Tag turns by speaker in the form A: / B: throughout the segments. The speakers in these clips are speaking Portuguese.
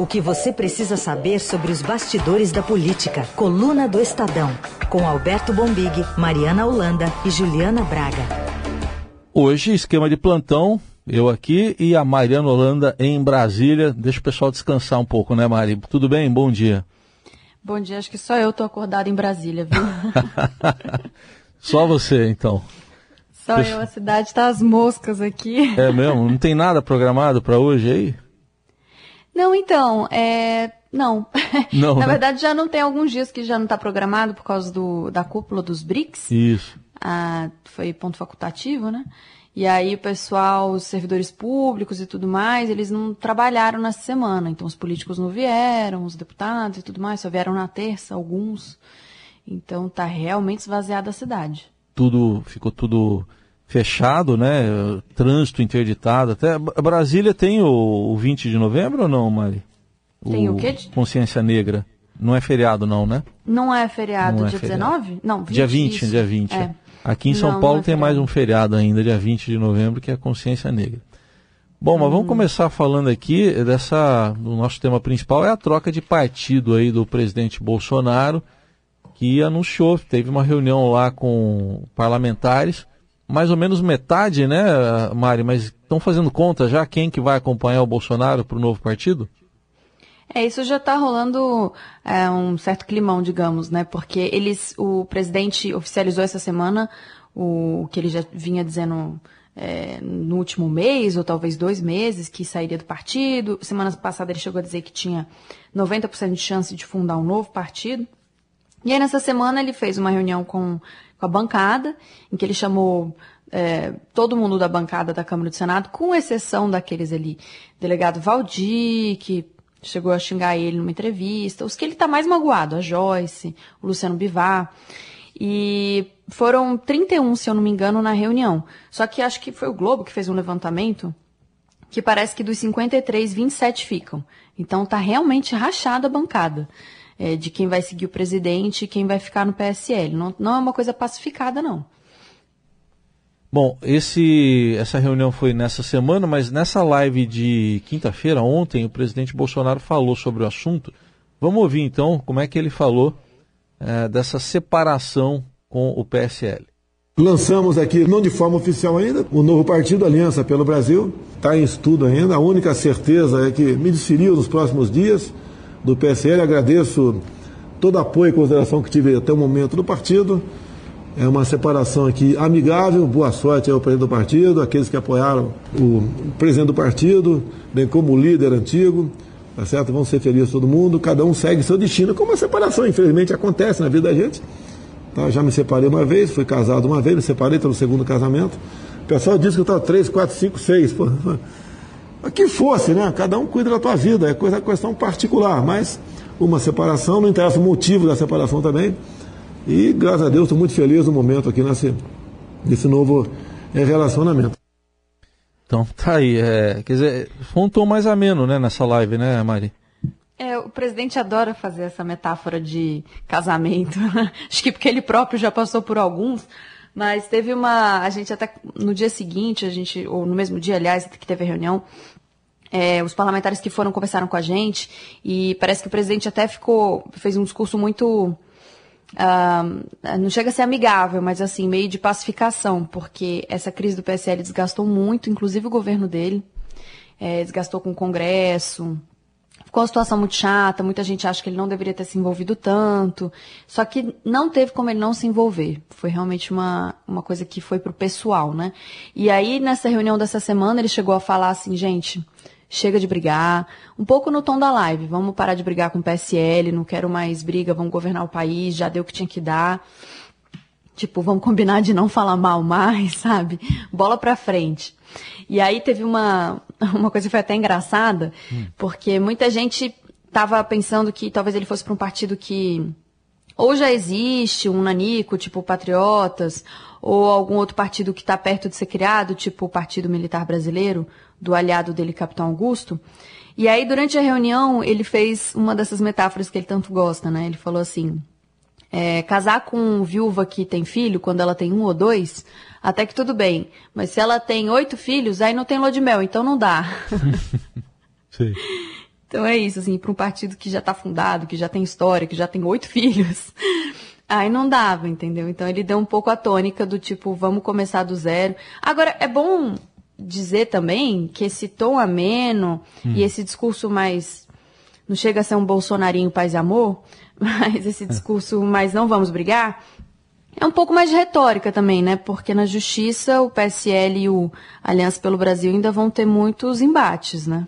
A: O que você precisa saber sobre os bastidores da política. Coluna do Estadão. Com Alberto Bombig, Mariana Holanda e Juliana Braga.
B: Hoje, esquema de plantão, eu aqui e a Mariana Holanda em Brasília. Deixa o pessoal descansar um pouco, né, Mari? Tudo bem? Bom dia.
C: Bom dia, acho que só eu tô acordada em Brasília, viu?
B: só você, então.
C: Só eu, a cidade tá as moscas aqui.
B: É mesmo? Não tem nada programado para hoje aí?
C: Não, então, é... Não. não Na né? verdade, já não tem alguns dias que já não está programado por causa do, da cúpula dos BRICS.
B: Isso.
C: Ah, foi ponto facultativo, né? E aí o pessoal, os servidores públicos e tudo mais, eles não trabalharam nessa semana. Então os políticos não vieram, os deputados e tudo mais, só vieram na terça, alguns. Então tá realmente esvaziada a cidade.
B: Tudo, ficou tudo fechado, né? Trânsito interditado. Até Brasília tem o, o 20 de novembro ou não, Mari?
C: Tem o, o quê?
B: Consciência Negra. Não é feriado não, né?
C: Não é feriado não é dia é feriado. 19? Não, 20,
B: Dia 20, isso. dia 20. É. Aqui em São não, Paulo não é tem mais um feriado ainda, dia 20 de novembro, que é a Consciência Negra. Bom, mas vamos uhum. começar falando aqui dessa. O nosso tema principal é a troca de partido aí do presidente Bolsonaro, que anunciou, teve uma reunião lá com parlamentares, mais ou menos metade, né, Mari? Mas estão fazendo conta já quem que vai acompanhar o Bolsonaro para o novo partido?
C: É, isso já está rolando é, um certo climão, digamos, né? Porque eles, o presidente oficializou essa semana o que ele já vinha dizendo é, no último mês, ou talvez dois meses, que sairia do partido. Semana passada ele chegou a dizer que tinha 90% de chance de fundar um novo partido. E aí nessa semana ele fez uma reunião com, com a bancada, em que ele chamou é, todo mundo da bancada da Câmara do Senado, com exceção daqueles ali, delegado Valdir, que chegou a xingar ele numa entrevista, os que ele está mais magoado, a Joyce, o Luciano Bivar. E foram 31, se eu não me engano, na reunião. Só que acho que foi o Globo que fez um levantamento que parece que dos 53, 27 ficam. Então tá realmente rachada a bancada é, de quem vai seguir o presidente e quem vai ficar no PSL. Não, não é uma coisa pacificada, não.
B: Bom, esse, essa reunião foi nessa semana, mas nessa live de quinta-feira, ontem, o presidente Bolsonaro falou sobre o assunto. Vamos ouvir então como é que ele falou é, dessa separação com o PSL.
D: Lançamos aqui, não de forma oficial ainda, o novo partido Aliança pelo Brasil. Está em estudo ainda. A única certeza é que me desferiu nos próximos dias do PSL. Agradeço todo apoio e consideração que tive até o momento do partido. É uma separação aqui amigável. Boa sorte ao presidente do partido, aqueles que apoiaram o presidente do partido, bem como o líder antigo. Tá certo? Vão ser felizes todo mundo. Cada um segue seu destino, como a separação, infelizmente, acontece na vida da gente. Tá? Já me separei uma vez, fui casado uma vez, me separei pelo segundo casamento. O pessoal disse que eu estava 3, 4, 5, 6. Pô. Que fosse, né? Cada um cuida da tua vida, é coisa, questão particular. Mas uma separação, não interessa o motivo da separação também. E graças a Deus estou muito feliz no momento aqui nesse, nesse novo é, relacionamento.
B: Então tá aí, é, quer dizer, foi um tom mais ameno, né, nessa live, né, Mari?
C: É, o presidente adora fazer essa metáfora de casamento. Acho que porque ele próprio já passou por alguns. Mas teve uma. A gente até no dia seguinte, a gente, ou no mesmo dia, aliás, que teve a reunião, é, os parlamentares que foram conversaram com a gente e parece que o presidente até ficou. fez um discurso muito Uh, não chega a ser amigável, mas assim, meio de pacificação, porque essa crise do PSL desgastou muito, inclusive o governo dele, é, desgastou com o Congresso, ficou uma situação muito chata, muita gente acha que ele não deveria ter se envolvido tanto, só que não teve como ele não se envolver, foi realmente uma, uma coisa que foi pro pessoal, né? E aí, nessa reunião dessa semana, ele chegou a falar assim, gente, chega de brigar, um pouco no tom da live, vamos parar de brigar com o PSL, não quero mais briga, vamos governar o país, já deu o que tinha que dar. Tipo, vamos combinar de não falar mal mais, sabe? Bola pra frente. E aí teve uma, uma coisa que foi até engraçada, hum. porque muita gente tava pensando que talvez ele fosse para um partido que ou já existe um nanico, tipo Patriotas, ou algum outro partido que está perto de ser criado, tipo o Partido Militar Brasileiro, do aliado dele, Capitão Augusto. E aí, durante a reunião, ele fez uma dessas metáforas que ele tanto gosta, né? Ele falou assim: é, casar com viúva que tem filho, quando ela tem um ou dois, até que tudo bem. Mas se ela tem oito filhos, aí não tem lua de mel, então não dá. Sim. Então é isso, assim, para um partido que já está fundado, que já tem história, que já tem oito filhos, aí não dava, entendeu? Então ele deu um pouco a tônica do tipo, vamos começar do zero. Agora, é bom dizer também que esse tom ameno hum. e esse discurso mais. Não chega a ser um bolsonarinho paz e amor, mas esse discurso mais não vamos brigar, é um pouco mais de retórica também, né? Porque na justiça o PSL e o Aliança pelo Brasil ainda vão ter muitos embates, né?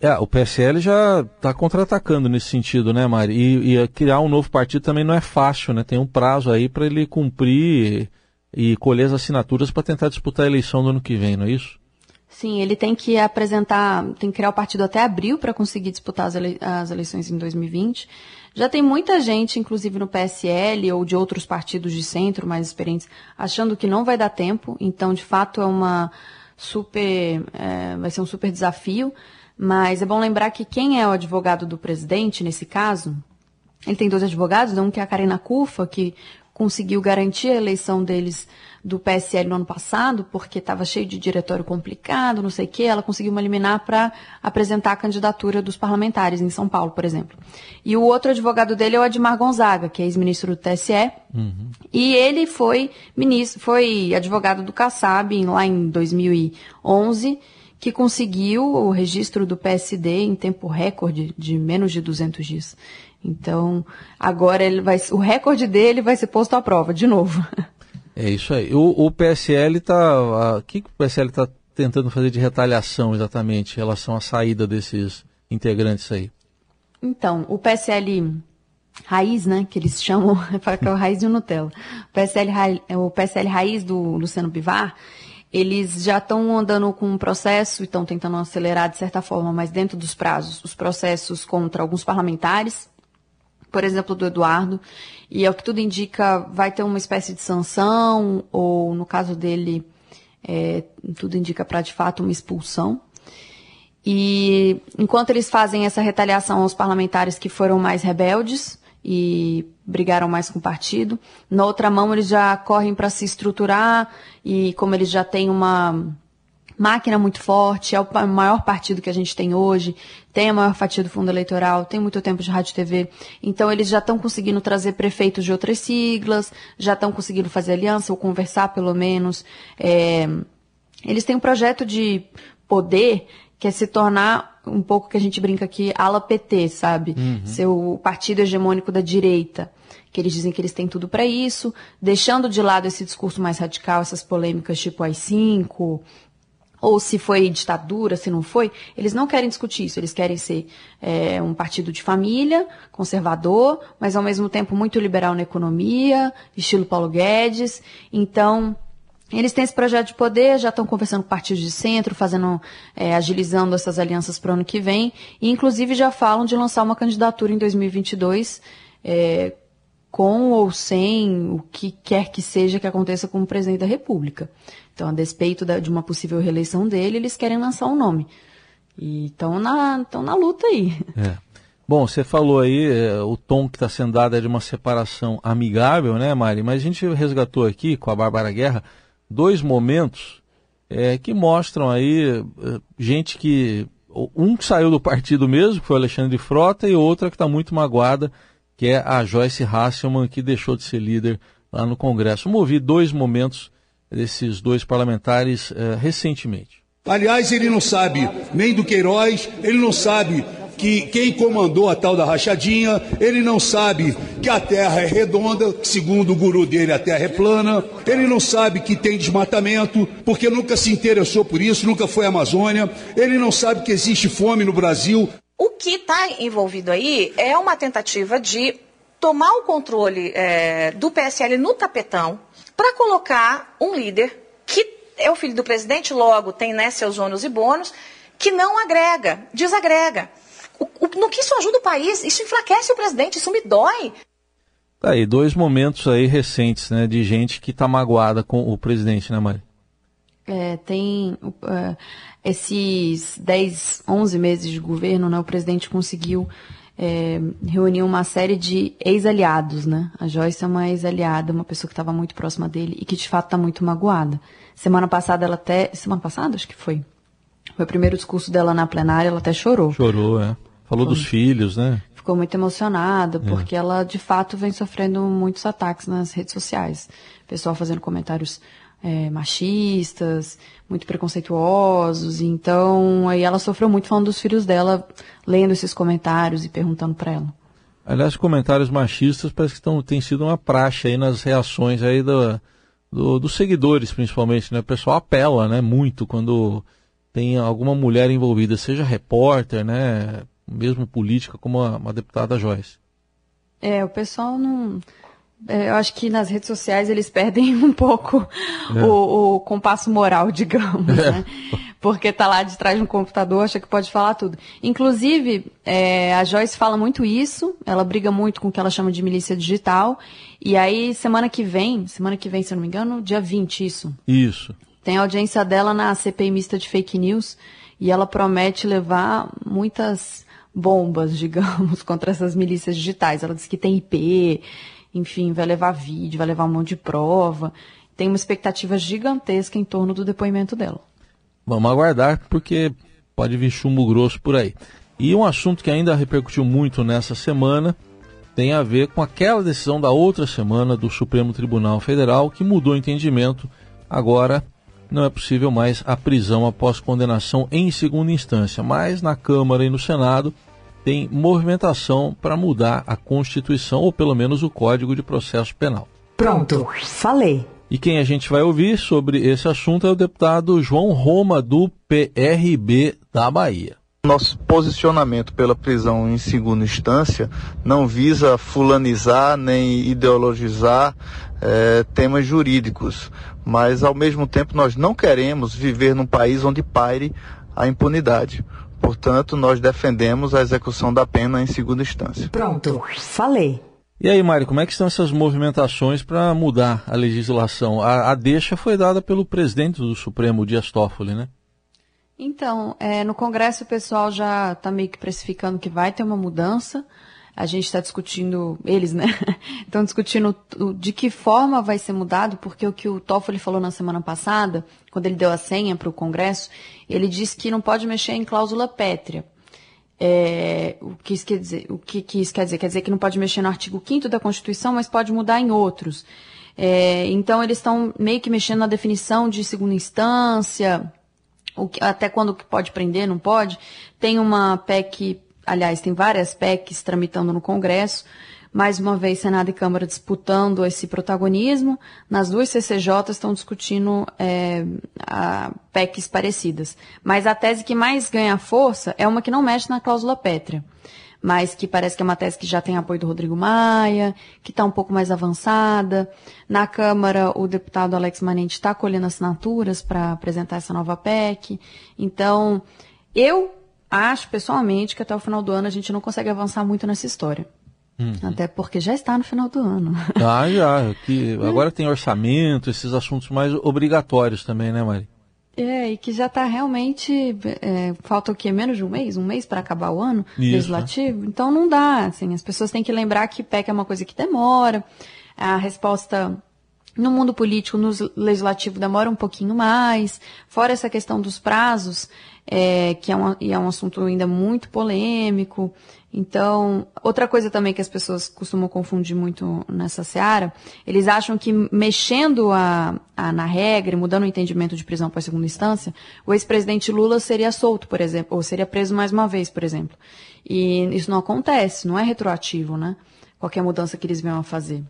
B: É, o PSL já está contra-atacando nesse sentido, né, Mari? E, e, criar um novo partido também não é fácil, né? Tem um prazo aí para ele cumprir e, e colher as assinaturas para tentar disputar a eleição do ano que vem, não é isso?
C: Sim, ele tem que apresentar, tem que criar o partido até abril para conseguir disputar as, ele, as eleições em 2020. Já tem muita gente, inclusive no PSL ou de outros partidos de centro mais experientes, achando que não vai dar tempo. Então, de fato, é uma super, é, vai ser um super desafio. Mas é bom lembrar que quem é o advogado do presidente, nesse caso, ele tem dois advogados, um que é a Karina Cufa, que conseguiu garantir a eleição deles do PSL no ano passado, porque estava cheio de diretório complicado, não sei o quê, ela conseguiu uma liminar para apresentar a candidatura dos parlamentares em São Paulo, por exemplo. E o outro advogado dele é o Admar Gonzaga, que é ex-ministro do TSE, uhum. e ele foi ministro, foi advogado do Kassab lá em 2011, que conseguiu o registro do PSD em tempo recorde de menos de 200 dias. Então, agora ele vai, o recorde dele vai ser posto à prova, de novo.
B: É isso aí. O, o PSL está. O que, que o PSL está tentando fazer de retaliação exatamente em relação à saída desses integrantes aí?
C: Então, o PSL raiz, né, que eles chamam, que é o raiz de Nutella. O PSL, o PSL raiz do Luciano Bivar, eles já estão andando com um processo e estão tentando acelerar de certa forma, mas dentro dos prazos, os processos contra alguns parlamentares, por exemplo, do Eduardo, e o que tudo indica, vai ter uma espécie de sanção, ou no caso dele, é, tudo indica para de fato uma expulsão. E enquanto eles fazem essa retaliação aos parlamentares que foram mais rebeldes, e brigaram mais com o partido. Na outra mão, eles já correm para se estruturar e, como eles já têm uma máquina muito forte, é o maior partido que a gente tem hoje, tem a maior fatia do fundo eleitoral, tem muito tempo de rádio e TV. Então, eles já estão conseguindo trazer prefeitos de outras siglas, já estão conseguindo fazer aliança ou conversar, pelo menos. É, eles têm um projeto de poder que é se tornar um pouco que a gente brinca aqui, ala PT, sabe? Uhum. Ser o partido hegemônico da direita. Que eles dizem que eles têm tudo para isso, deixando de lado esse discurso mais radical, essas polêmicas tipo AI-5, ou se foi ditadura, se não foi, eles não querem discutir isso. Eles querem ser é, um partido de família, conservador, mas ao mesmo tempo muito liberal na economia, estilo Paulo Guedes. Então, eles têm esse projeto de poder, já estão conversando com partidos de centro, fazendo, é, agilizando essas alianças para o ano que vem, e inclusive já falam de lançar uma candidatura em 2022, é, com ou sem o que quer que seja que aconteça como presidente da República. Então, a despeito da, de uma possível reeleição dele, eles querem lançar um nome. E estão na, na luta aí.
B: É. Bom, você falou aí, é, o tom que está sendo dado é de uma separação amigável, né, Mari? Mas a gente resgatou aqui com a Bárbara Guerra dois momentos é, que mostram aí é, gente que. Um que saiu do partido mesmo, que foi o Alexandre Frota, e outra que está muito magoada, que é a Joyce Hasselman, que deixou de ser líder lá no Congresso. Vamos ouvir dois momentos desses dois parlamentares é, recentemente.
E: Aliás, ele não sabe nem do Queiroz, ele não sabe que quem comandou a tal da rachadinha, ele não sabe que a terra é redonda, segundo o guru dele a terra é plana, ele não sabe que tem desmatamento, porque nunca se interessou por isso, nunca foi à Amazônia, ele não sabe que existe fome no Brasil.
F: O que está envolvido aí é uma tentativa de tomar o controle é, do PSL no tapetão para colocar um líder que é o filho do presidente, logo tem né, seus ônus e bônus, que não agrega, desagrega. O, o, no que isso ajuda o país? Isso enfraquece o presidente, isso me dói.
B: Tá aí, dois momentos aí recentes, né, de gente que está magoada com o presidente, né, Mari?
C: É, tem uh, esses 10, 11 meses de governo, né, o presidente conseguiu é, uma série de ex-aliados, né? A Joyce é uma ex-aliada, uma pessoa que estava muito próxima dele e que de fato está muito magoada. Semana passada ela até, semana passada acho que foi, foi o primeiro discurso dela na plenária, ela até chorou.
B: Chorou, é Falou dos filhos, né?
C: Ficou muito emocionada, é. porque ela de fato vem sofrendo muitos ataques nas redes sociais. Pessoal fazendo comentários é, machistas, muito preconceituosos. Então, aí ela sofreu muito falando dos filhos dela, lendo esses comentários e perguntando para ela.
B: Aliás, comentários machistas parece que estão, tem sido uma praxe aí nas reações aí do, do, dos seguidores, principalmente, né? O pessoal apela, né, muito quando tem alguma mulher envolvida, seja repórter, né, mesmo política, como a, uma deputada Joyce.
C: É, o pessoal não eu acho que nas redes sociais eles perdem um pouco é. o, o, compasso moral, digamos, é. né? Porque tá lá de trás de um computador, acha que pode falar tudo. Inclusive, é, a Joyce fala muito isso, ela briga muito com o que ela chama de milícia digital. E aí, semana que vem, semana que vem, se eu não me engano, dia 20, isso.
B: Isso.
C: Tem audiência dela na CPI mista de fake news e ela promete levar muitas bombas, digamos, contra essas milícias digitais. Ela diz que tem IP, enfim, vai levar vídeo, vai levar um monte de prova. Tem uma expectativa gigantesca em torno do depoimento dela.
B: Vamos aguardar, porque pode vir chumbo grosso por aí. E um assunto que ainda repercutiu muito nessa semana tem a ver com aquela decisão da outra semana do Supremo Tribunal Federal que mudou o entendimento. Agora não é possível mais a prisão após condenação em segunda instância, mas na Câmara e no Senado tem movimentação para mudar a Constituição ou pelo menos o Código de Processo Penal.
A: Pronto, falei.
B: E quem a gente vai ouvir sobre esse assunto é o deputado João Roma, do PRB da Bahia.
G: Nosso posicionamento pela prisão em segunda instância não visa fulanizar nem ideologizar é, temas jurídicos, mas ao mesmo tempo nós não queremos viver num país onde paire a impunidade. Portanto, nós defendemos a execução da pena em segunda instância.
A: Pronto, falei.
B: E aí, Mário, como é que estão essas movimentações para mudar a legislação? A, a, deixa foi dada pelo presidente do Supremo, Dias Toffoli, né?
C: Então, é, no Congresso o pessoal já está meio que precificando que vai ter uma mudança a gente está discutindo, eles, né? Estão discutindo de que forma vai ser mudado, porque o que o Toffoli falou na semana passada, quando ele deu a senha para o Congresso, ele disse que não pode mexer em cláusula pétrea. É, o, que isso quer dizer, o que, que isso quer dizer? Quer dizer que não pode mexer no artigo 5 da Constituição, mas pode mudar em outros. É, então, eles estão meio que mexendo na definição de segunda instância, que, até quando pode prender, não pode. Tem uma PEC aliás, tem várias PECs tramitando no Congresso, mais uma vez Senado e Câmara disputando esse protagonismo. Nas duas CCJ estão discutindo é, PECs parecidas. Mas a tese que mais ganha força é uma que não mexe na cláusula pétrea, mas que parece que é uma tese que já tem apoio do Rodrigo Maia, que está um pouco mais avançada. Na Câmara, o deputado Alex Manente está colhendo assinaturas para apresentar essa nova PEC. Então, eu acho pessoalmente que até o final do ano a gente não consegue avançar muito nessa história. Uhum. Até porque já está no final do ano.
B: Ah, já. Que agora tem orçamento, esses assuntos mais obrigatórios também, né, Mari?
C: É, e que já está realmente. É, falta o quê? Menos de um mês? Um mês para acabar o ano Isso, legislativo? Né? Então não dá. Assim, as pessoas têm que lembrar que PEC é uma coisa que demora. A resposta no mundo político, no legislativo, demora um pouquinho mais. Fora essa questão dos prazos, é, que é um, é um assunto ainda muito polêmico. Então, outra coisa também que as pessoas costumam confundir muito nessa seara, eles acham que mexendo a, a na regra, mudando o entendimento de prisão para segunda instância, o ex-presidente Lula seria solto, por exemplo, ou seria preso mais uma vez, por exemplo. E isso não acontece, não é retroativo, né? Qualquer mudança que eles venham a fazer.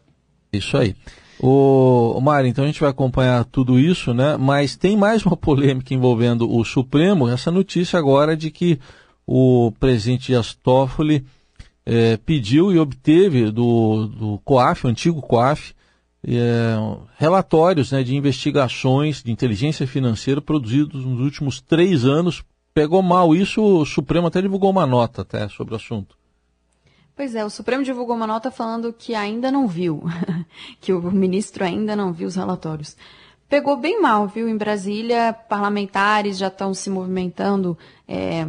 B: Isso aí. O, Mário, então a gente vai acompanhar tudo isso, né? Mas tem mais uma polêmica envolvendo o Supremo, essa notícia agora de que o presidente Dias Toffoli é, pediu e obteve do, do COAF, o antigo COAF, é, relatórios né, de investigações de inteligência financeira produzidos nos últimos três anos. Pegou mal isso, o Supremo até divulgou uma nota até sobre o assunto.
C: Pois é, o Supremo divulgou uma nota falando que ainda não viu, que o ministro ainda não viu os relatórios. Pegou bem mal, viu? Em Brasília, parlamentares já estão se movimentando é,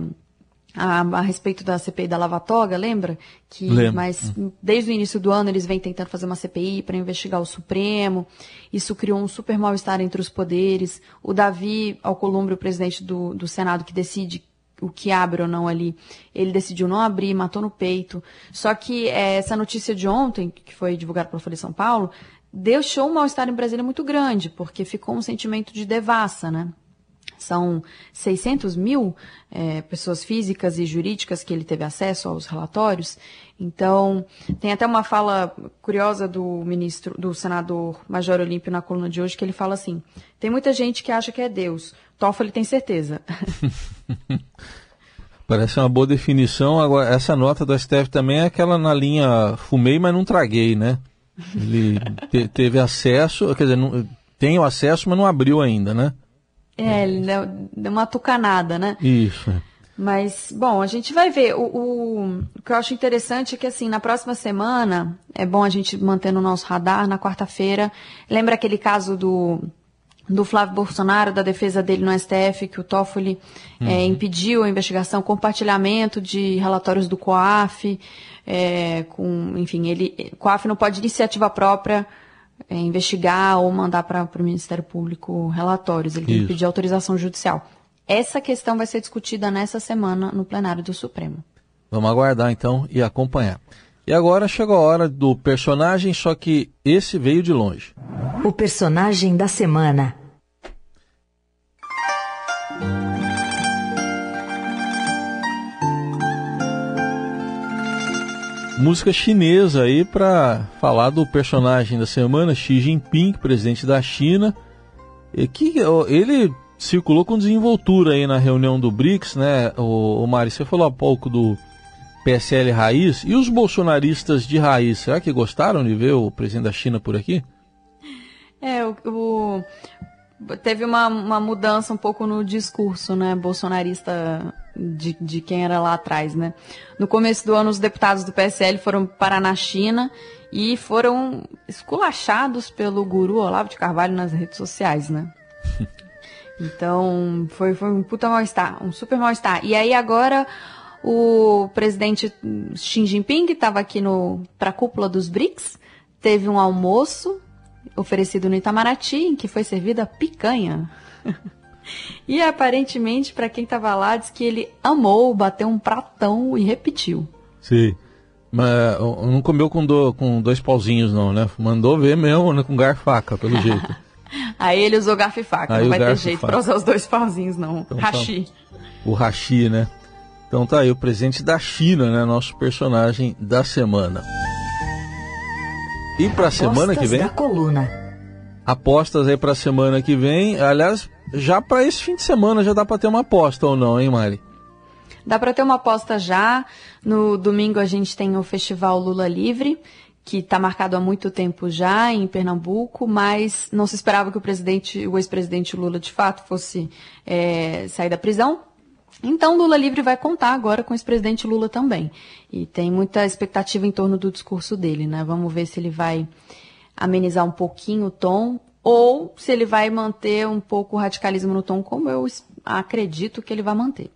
C: a, a, respeito da CPI da Lava Toga, lembra? Que,
B: Lembro.
C: Mas desde o início do ano eles vêm tentando fazer uma CPI para investigar o Supremo. Isso criou um super mal-estar entre os poderes. O Davi Alcolumbre, o presidente do, do Senado, que decide o que abre ou não ali. Ele decidiu não abrir, matou no peito. Só que é, essa notícia de ontem, que foi divulgada pela Folha de São Paulo, deixou um mal-estar em Brasília muito grande, porque ficou um sentimento de devassa, né? São 600 mil é, pessoas físicas e jurídicas que ele teve acesso aos relatórios. Então, tem até uma fala curiosa do ministro, do senador Major Olímpio na coluna de hoje, que ele fala assim: tem muita gente que acha que é Deus. Toffoli tem certeza.
B: Parece uma boa definição. Agora, essa nota do STF também é aquela na linha fumei, mas não traguei, né? Ele te, teve acesso, quer dizer, não, tem o acesso, mas não abriu ainda, né?
C: É, ele deu, deu uma tucanada, né?
B: Isso.
C: Mas, bom, a gente vai ver. O, o, o, que eu acho interessante é que, assim, na próxima semana, é bom a gente manter no nosso radar, na quarta-feira. Lembra aquele caso do, do Flávio Bolsonaro, da defesa dele no STF, que o Toffoli uhum. é, impediu a investigação, compartilhamento de relatórios do COAF, é, com, enfim, ele, o COAF não pode iniciativa própria é, investigar ou mandar para o Ministério Público relatórios, ele tem que pedir autorização judicial. Essa questão vai ser discutida nessa semana no plenário do Supremo.
B: Vamos aguardar então e acompanhar. E agora chegou a hora do personagem, só que esse veio de longe.
A: O personagem da semana.
B: música chinesa aí para falar do personagem da semana, Xi Jinping, presidente da China, que ele circulou com desenvoltura aí na reunião do BRICS, né? O, o Mari, você falou há pouco do PSL raiz e os bolsonaristas de raiz, será que gostaram de ver o presidente da China por aqui?
C: É, o, o teve uma, uma mudança um pouco no discurso, né, bolsonarista de, de quem era lá atrás, né. No começo do ano, os deputados do PSL foram parar na China e foram esculachados pelo guru Olavo de Carvalho nas redes sociais, né. Então, foi, foi um puta mal-estar, um super mal-estar. E aí agora o presidente Xi Jinping, que estava aqui para a cúpula dos BRICS, teve um almoço oferecido no Itamaraty, em que foi servida picanha. e aparentemente, para quem estava lá, diz que ele amou bater um pratão e repetiu.
B: Sim. Mas não comeu com, do, com dois pauzinhos, não, né? Mandou ver mesmo né, com garfo e faca, pelo jeito.
C: Aí ele usou garfo e faca, aí não vai ter jeito para usar os dois pauzinhos, não. Então, Hashi. Tá,
B: o Hashi, né? Então tá aí, o presente da China, né? Nosso personagem da semana. E para a semana que vem?
A: Da coluna.
B: Apostas aí para a semana que vem. Aliás, já para esse fim de semana já dá para ter uma aposta ou não, hein, Mari?
C: Dá para ter uma aposta já. No domingo a gente tem o Festival Lula Livre, que está marcado há muito tempo já em Pernambuco, mas não se esperava que o presidente, o ex-presidente Lula, de fato, fosse é, sair da prisão. Então, Lula livre vai contar agora com o ex-presidente Lula também. E tem muita expectativa em torno do discurso dele, né? Vamos ver se ele vai amenizar um pouquinho o tom ou se ele vai manter um pouco o radicalismo no tom, como eu acredito que ele vai manter.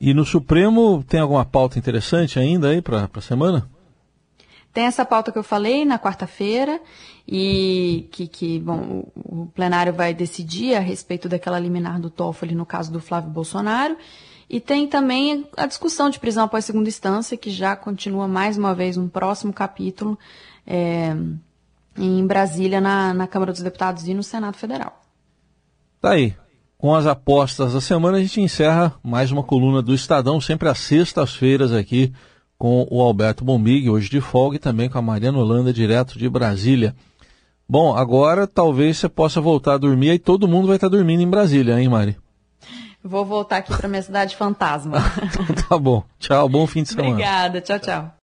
B: E no Supremo tem alguma pauta interessante ainda aí para a semana?
C: Tem essa pauta que eu falei na quarta-feira e que, que bom, o plenário vai decidir a respeito daquela liminar do Toffoli no caso do Flávio Bolsonaro. E tem também a discussão de prisão após segunda instância, que já continua mais uma vez um próximo capítulo é, em Brasília, na, na Câmara dos Deputados e no Senado Federal.
B: Tá aí. Com as apostas da semana, a gente encerra mais uma coluna do Estadão, sempre às sextas-feiras aqui com o Alberto Bombig, hoje de folga, e também com a Mariana Holanda, direto de Brasília. Bom, agora talvez você possa voltar a dormir e todo mundo vai estar dormindo em Brasília, hein, Mari?
C: Vou voltar aqui para minha cidade fantasma.
B: então tá bom. Tchau, bom fim de semana.
C: Obrigada, tchau, tchau.